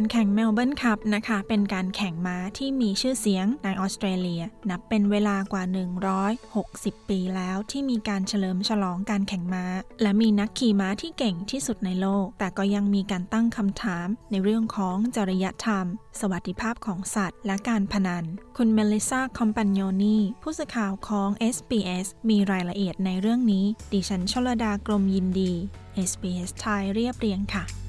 การแข่งเมลเบิร์นคัพนะคะ เป็นการแข่งม้าที่มีชื่อเสียงในออสเตรเลีย นับเป็นเวลากว่า 160 ปีแล้วที่มีการเฉลิมฉลองการแข่งม้า และมีนักขี่ม้าที่เก่งที่สุดในโลก แต่ก็ยังมีการตั้งคำถามในเรื่องของจริยธรรม สวัสดิภาพของสัตว์ และการพนัน คุณเมลิซาคอมปันโยนีผู้สื่อข่าวของ SBS มีรายละเอียดในเรื่องนี้ ดิฉันชลดากรมยินดี SBS ไทยเรียบเรียงค่ะ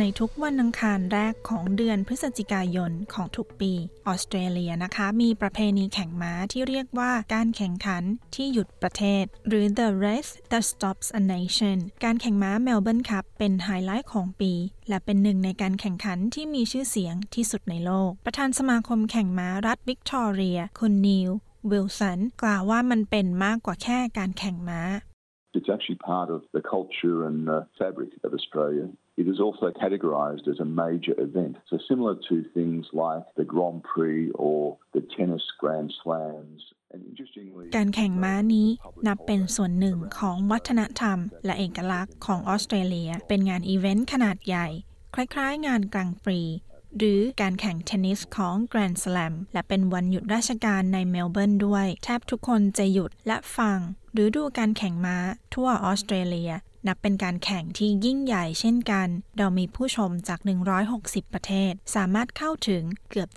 ในทุกวันอังคารแรกของเดือนพฤศจิกายนของทุกปีออสเตรเลียนะคะ มีประเพณีแข่งม้าที่เรียกว่าการแข่งขันที่หยุดประเทศ หรือ the race that stops a nation การแข่งม้าเมลเบิร์นคัพเป็นไฮไลท์ของปี และเป็นหนึ่งในการแข่งขันที่มีชื่อเสียงที่สุดในโลก ประธานสมาคมแข่งม้ารัฐวิกตอเรีย คุณนีลวิลสันกล่าวว่ามันเป็นมากกว่าแค่การแข่งม้า It's actually part of the culture and uh, fabric of Australia. It is also categorised as a major event. So similar to things like the Grand Prix or the tennis Grand Slams. การแข่งม้านี้นับเป็นส่วนหนึ่งของวัฒนธรรม และเอกลักษณ์ของออสเตรเลีย เป็นงานอีเวนต์ขนาดใหญ่ คล้ายๆ งานกลางปรีหรือการแข่งเทนนิสของ Grand Slam และเป็นวันหยุดราชการในเมลเบิร์นด้วย แทบทุกคนจะหยุดและฟัง หรือดูการแข่งม้าทั่วออสเตรเลีย นับเป็นการแข่งที่ยิ่งใหญ่เช่นกันเรามีผู้ชมจาก 160 ประเทศ สามารถเข้าถึงเกือบ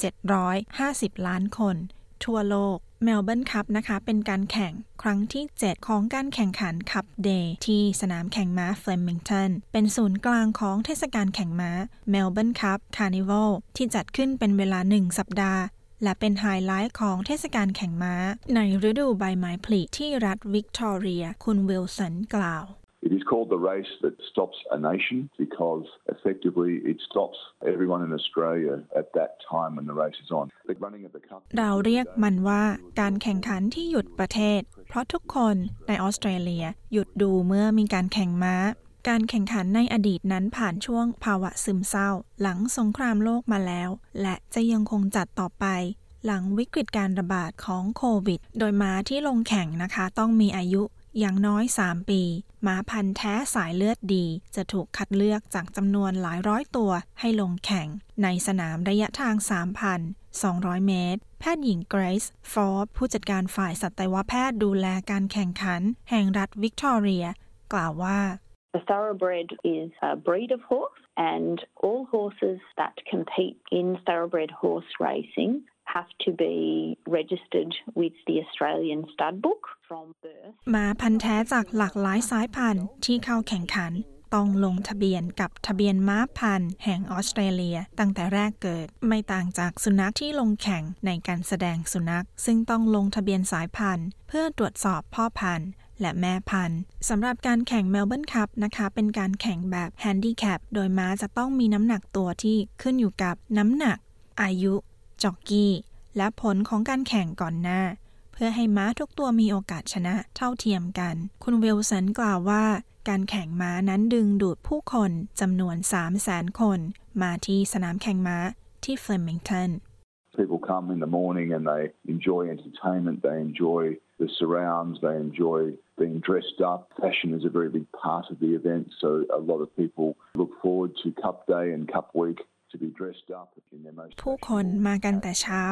750 ล้านคน ทั่วโลกเมลเบิร์นคัพนะคะ เป็นการแข่งครั้งที่ 7 ของการแข่งขันคัพเดย์ที่สนามแข่งม้าเฟลมิงตันเป็นศูนย์กลางของเทศกาลแข่งม้าเมลเบิร์นคัพคาร์นิวัลที่จัดขึ้นเป็นเวลา 1 สัปดาห์ และเป็นไฮไลท์ของเทศกาลแข่งม้า ในฤดูใบไม้ผลิที่รัฐวิกตอเรีย คุณวิลสันกล่าว It is called the race that stops a nation because effectively it stops everyone in Australia at that time when the race is on. running at the cup. เราเรียกมันว่าการแข่งขันที่หยุดประเทศ เพราะทุกคนในออสเตรเลียหยุดดูเมื่อมีการแข่งม้า การแข่งขันในอดีตนั้นผ่านช่วงภาวะซึมเศร้า หลังสงครามโลกมาแล้ว และจะยังคงจัดต่อไปหลังวิกฤตการระบาดของโควิด โดยม้าที่ลงแข่งนะคะ ต้องมีอายุ อย่างน้อย 3 ปี หมาพันธุ์แท้สายเลือดดี จะถูกคัดเลือกจากจำนวนหลายร้อยตัวให้ลงแข่ง ในสนามระยะทาง 3,200 เมตร แพทย์หญิงเกรซฟอร์ผู้จัดการฝ่ายสัตวแพทย์ดูแลการแข่งขัน แห่งรัฐวิกตอเรีย กล่าวว่า The thoroughbred is a breed of horse, and all horses that compete in thoroughbred horse racing have to be registered with the Australian stud book from birth มาพันธุ์แท้จากหลากหลายสายพันธุ์ที่เข้าแข่งขันต้องลงทะเบียนกับทะเบียนม้าพันธุ์แห่งออสเตรเลีย ตั้งแต่แรกเกิดไม่ต่างจากสุนัขที่ลงแข่งในการแสดงสุนัข ซึ่งต้องลงทะเบียนสายพันธุ์ เพื่อตรวจสอบพ่อพันธุ์และแม่พันธุ์สำหรับการแข่งเมลเบิร์นคัพนะคะ เป็นการแข่งแบบแฮนดิแคปโดยม้าจะต้องมีน้ำหนักตัวที่ขึ้นอยู่กับน้ำหนัก อายุ จ็อกกี้ และผลของการแข่งก่อนหน้า เพื่อให้ม้าทุกตัวมีโอกาสชนะเท่าเทียมกัน คุณวิลสันกล่าวว่า การแข่งม้านั้นดึงดูดผู้คนจำนวน 3 0 0แสนคน มาที่สนามแข่งม้าที่เฟลมิงตัน People come in the morning and they enjoy entertainment, they enjoy the surrounds, they enjoy being dressed up. Fashion is a very big part of the event, so a lot of people look forward to Cup Day and Cup Week ผู้คนมากันแต่เช้า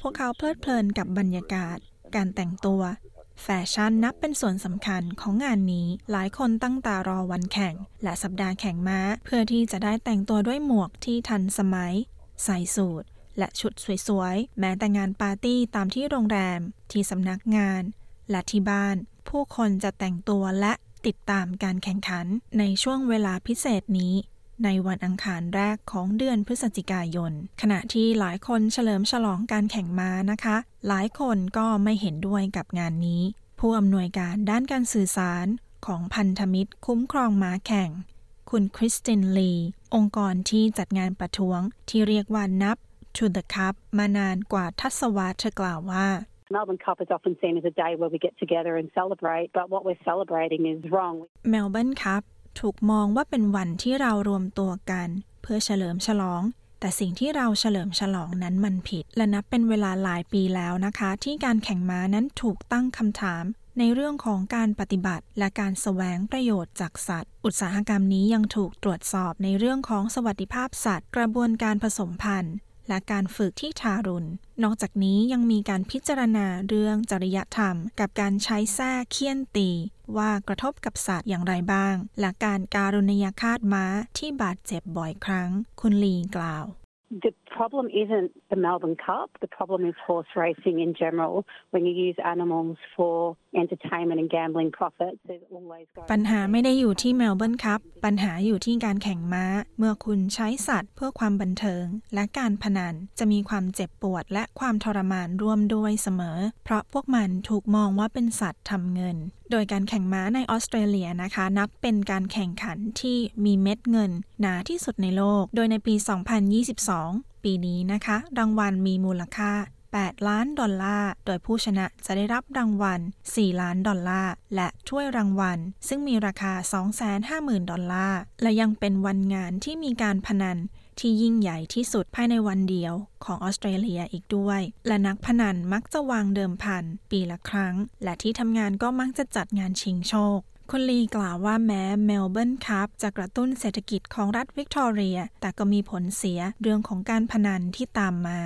พวกเขาเพลิดเพลินกับบรรยากาศ การแต่งตัว แฟชั่นนับเป็นส่วนสำคัญของงานนี้ หลายคนตั้งตารอวันแข่ง และสัปดาห์แข่งม้า เพื่อที่จะได้แต่งตัวด้วยหมวกที่ทันสมัย ใส่สูทและชุดสวยๆ แม้แต่งานปาร์ตี้ตามที่โรงแรม ที่สำนักงาน และที่บ้าน ผู้คนจะแต่งตัวและติดตามการแข่งขันในช่วงเวลาพิเศษนี้ ในวันอังคารแรกของเดือนพฤศจิกายน ขณะที่หลายคนเฉลิมฉลองการแข่งม้านะคะ หลายคนก็ไม่เห็นด้วยกับงานนี้ ผู้อำนวยการด้านการสื่อสารของพันธมิตรคุ้มครองม้าแข่ง คุณคริสตินลี องค์กรที่จัดงานประท้วงที่เรียกว่านับ to the cup มานานกว่าทศวรรษเธอกล่าวว่า Melbourne Cup is often seen as a day where we get together and celebrate, but what we're celebrating is wrong. Melbourne Cup ถูกมองว่าเป็นวันที่เรารวมตัวกัน เพื่อเฉลิมฉลอง แต่สิ่งที่เราเฉลิมฉลองนั้นมันผิด และนับเป็นเวลาหลายปีแล้วนะคะ ที่การแข่งม้านั้นถูกตั้งคำถาม ในเรื่องของการปฏิบัติ และการแสวงประโยชน์จากสัตว์ อุตสาหกรรมนี้ยังถูกตรวจสอบในเรื่องของสวัสดิภาพสัตว์ กระบวนการผสมพันธุ์และการฝึกที่ทารุณ นอกจากนี้ยังมีการพิจารณาเรื่องจริยธรรม กับการใช้แส้เคี่ยนตี ว่ากระทบกับสัตว์อย่างไรบ้าง และการการุณยฆาตม้าที่บาดเจ็บบ่อยครั้ง คุณลีกล่าว The problem isn't the Melbourne Cup. The problem is horse racing in general. When you use animals for entertainment and gambling profits, there's always ปัญหาไม่ได้อยู่ที่เมลเบิร์นคัพปัญหาอยู่ที่การแข่งม้า เมื่อคุณใช้สัตว์เพื่อความบันเทิง และการพนันจะมีความเจ็บปวดและความทรมานร่วมด้วยเสมอ เพราะพวกมันถูกมองว่าเป็นสัตว์ทำเงิน โดยการแข่งม้าในออสเตรเลียนะคะ นับเป็นการแข่งขันที่มีเม็ดเงินหนาที่สุดในโลก โดยในปี 2022 ปีนี้นะคะ รางวัลมีมูลค่า 8 ล้านดอลลาร์ โดยผู้ชนะจะได้รับรางวัล 4 ล้านดอลลาร์ และถ้วยรางวัล ซึ่งมีราคา 250,000 ดอลลาร์ และยังเป็นวันงานที่มีการพนัน ที่ยิ่งใหญ่ที่สุดภายในวันเดียวของออสเตรเลียอีกด้วย และนักพนันมักจะวางเดิมพัน ปีละครั้ง และที่ทำงานก็มักจะจัดงานชิงโชคคุณลีกล่าวว่าแม้เมลเบิร์นคัพจะกระตุ้นเศรษฐกิจของรัฐวิกตอเรีย แต่ก็มีผลเสียเรื่องของการพนันที่ตามมา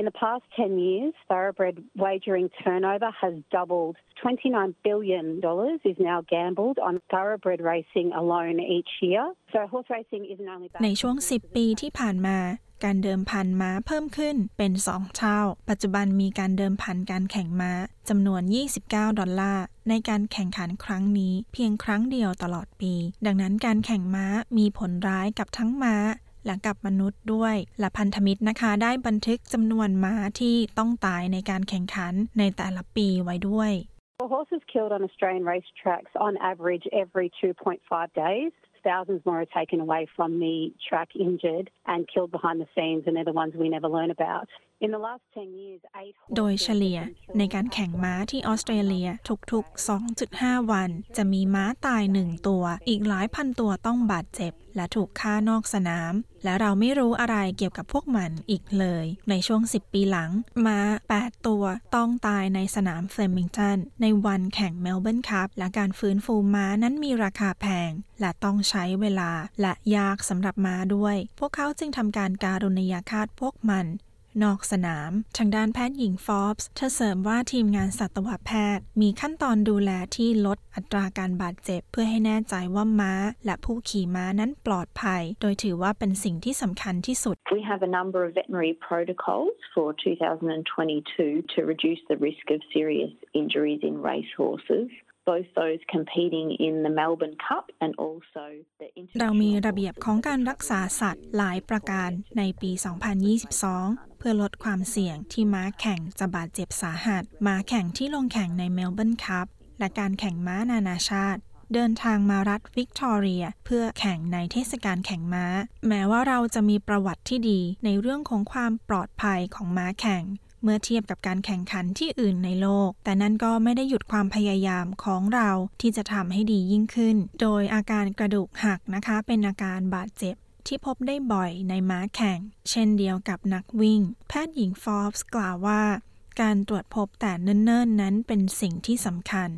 In the past 10 years, thoroughbred wagering turnover has doubled. $29 billion is now gambled on thoroughbred racing alone each year. So horse racing isn't only ในช่วง 10 ปีที่ผ่านมา การเดิมพันม้าเพิ่มขึ้นเป็น2เท่า ปัจจุบันมีการเดิมพันการแข่งม้าจำนวน 29 ดอลลาร์ในการแข่งขันครั้งนี้เพียงครั้งเดียวตลอดปี ดังนั้นการแข่งม้ามีผลร้ายกับทั้งม้า และกับมนุษย์ด้วย และพันธมิตรนะคะ ได้บันทึกจำนวนม้าที่ต้องตายในการแข่งขันในแต่ละปีไว้ด้วย For horses killed on Australian racetracks on average every 2.5 days. Thousands more are taken away from the track injured and killed behind the scenes, and they're the ones we never learn about. In the last 10 years, eight โดยเฉลี่ยในการแข่งม้าที่ออสเตรเลียทุกๆ 2.5 วัน จะมีม้าตายหนึ่งตัว อีกหลายพันตัวต้องบาดเจ็บ และถูกฆ่านอกสนาม และเราไม่รู้อะไรเกี่ยวกับพวกมันอีกเลย ในช่วง 10 ปีหลัง ม้า 8 ตัวต้องตายในสนามเฟลมิงตัน ในวันแข่งเมลเบิร์นคัพและการฟื้นฟูม้านั้นมีราคาแพง และต้องใช้เวลาและยากสำหรับม้าด้วย พวกเขาจึงทำการการุณยฆาตพวกมัน นอกสนาม ทางด้านแพทย์หญิงฟอบส์เธอเสริมว่าทีมงานสัตวแพทย์ มีขั้นตอนดูแลที่ลดอัตราการบาดเจ็บ เพื่อให้แน่ใจว่าม้า และผู้ขี่ม้านั้นปลอดภัย โดยถือว่าเป็นสิ่งที่สำคัญที่สุด We have a number of veterinary protocols for 2022 to reduce the risk of serious injuries in racehorses. เรามีระเบียบของการรักษาสัตว์หลายประการในปี 2022 เพื่อลดความเสี่ยงที่ม้าแข่งจะบาดเจ็บสาหัส ม้าแข่งที่ลงแข่งในเมลเบิร์นคัพและการแข่งม้านานาชาติ เดินทางมารัฐวิกตอเรีย เพื่อแข่งในเทศกาลแข่งม้า แม้ว่าเราจะมีประวัติที่ดีในเรื่องของความปลอดภัยของม้าแข่ง เมื่อเทียบกับการแข่งขันที่อื่นในโลก แต่นั่นก็ไม่ได้หยุดความพยายามของเราที่จะทำให้ดียิ่งขึ้น โดยอาการกระดูกหักนะคะ เป็นอาการบาดเจ็บที่พบได้บ่อยในม้าแข่ง เช่นเดียวกับนักวิ่ง แพทย์หญิงฟอร์บส์กล่าวว่า การตรวจพบแต่เนิ่นๆ นั้นเป็นสิ่งที่สำคัญ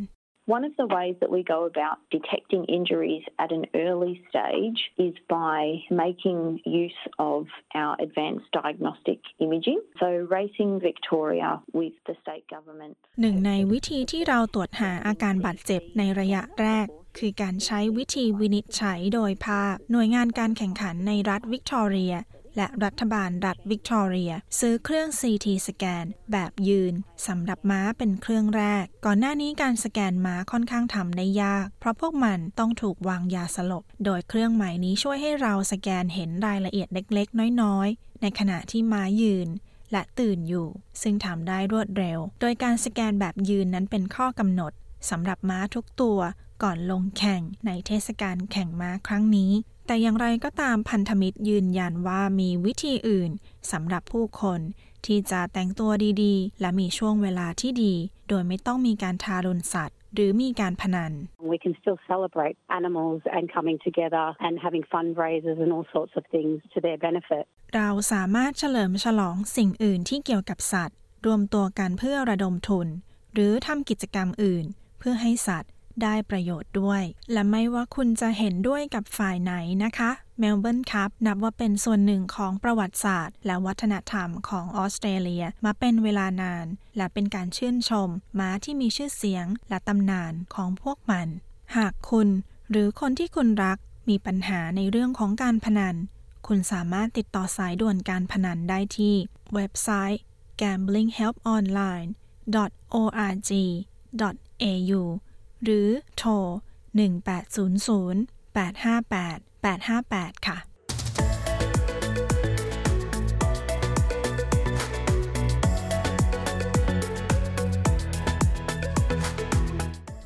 One of the ways that we go about detecting injuries at an early stage is by making use of our advanced diagnostic imaging. So, Racing Victoria with the state government. หนึ่งในวิธีที่เราตรวจหาอาการบาดเจ็บในระยะแรก คือการใช้วิธีวินิจฉัยโดยภาพ หน่วยงานการแข่งขันในรัฐวิกตอเรีย และรัฐบาลรัฐวิกตอเรีย ซื้อเครื่อง CT สแกน แบบยืนสำหรับม้าเป็นเครื่องแรก ก่อนหน้านี้การสแกนม้าค่อนข้างทำได้ยาก เพราะพวกมันต้องถูกวางยาสลบ โดยเครื่องใหม่นี้ช่วยให้เราสแกนเห็นรายละเอียดเล็กๆ น้อยๆ ในขณะที่ม้ายืนและตื่นอยู่ ซึ่งทำได้รวดเร็ว โดยการสแกนแบบยืนนั้นเป็นข้อกำหนดสำหรับม้าทุกตัวก่อนลงแข่งในเทศกาลแข่งม้าครั้งนี้ แต่อย่างไรก็ตามพันธมิตรยืนยันว่ามีวิธีอื่นสำหรับผู้คน ที่จะแต่งตัวดีๆ และมีช่วงเวลาที่ดี โดยไม่ต้องมีการทารุณสัตว์หรือมีการพนัน We can still celebrate animals and coming together and having fundraisers and all sorts of things to their benefit. เราสามารถเฉลิมฉลองสิ่งอื่นที่เกี่ยวกับสัตว์ รวมตัวกันเพื่อระดมทุน หรือทำกิจกรรมอื่น เพื่อให้สัตว์ ได้ประโยชน์ด้วย และไม่ว่าคุณจะเห็นด้วยกับฝ่ายไหนนะคะเมลเบิร์นคัพนับว่าเป็นส่วนหนึ่งของประวัติศาสตร์ และวัฒนธรรมของออสเตรเลียมาเป็นเวลานาน และเป็นการชื่นชมม้าที่มีชื่อเสียงและตำนานของพวกมัน หากคุณหรือคนที่คุณรักมีปัญหาในเรื่องของการพนัน คุณสามารถติดต่อสายด่วนการพนันได้ที่เว็บไซต์ gamblinghelponline.org.au หรือโทร 1800 858 858 ค่ะ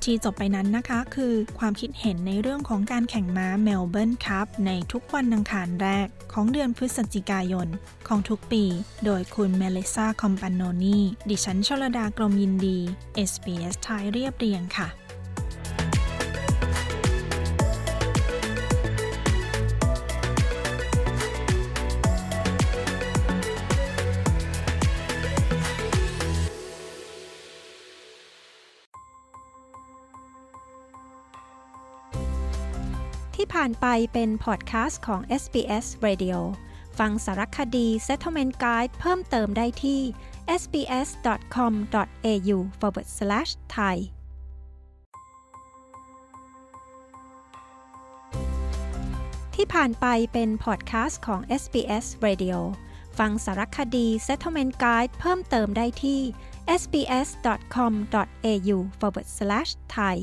ที่จบไปนั้นนะคะคือความคิดเห็นในเรื่องของการแข่งม้าเมลเบิร์นคัพในทุกวันอังคารแรกของเดือนพฤศจิกายน ของทุกปี โดยคุณเมลิซาคอมปานโนนีดิฉันชลดากรมยินดี SBS ไทยเรียบเรียงค่ะ ผ่านไปเป็นพอดแคสต์ของ SBS Radio ฟังสารคดี Settlement Guide เพิ่มเติมได้ที่ sbs.com.au forward slash thai ที่ผ่านไปเป็นพอดแคสต์ของ SBS Radio ฟังสารคดี Settlement Guide เพิ่มเติมได้ที่ sbs.com.au forward slash thai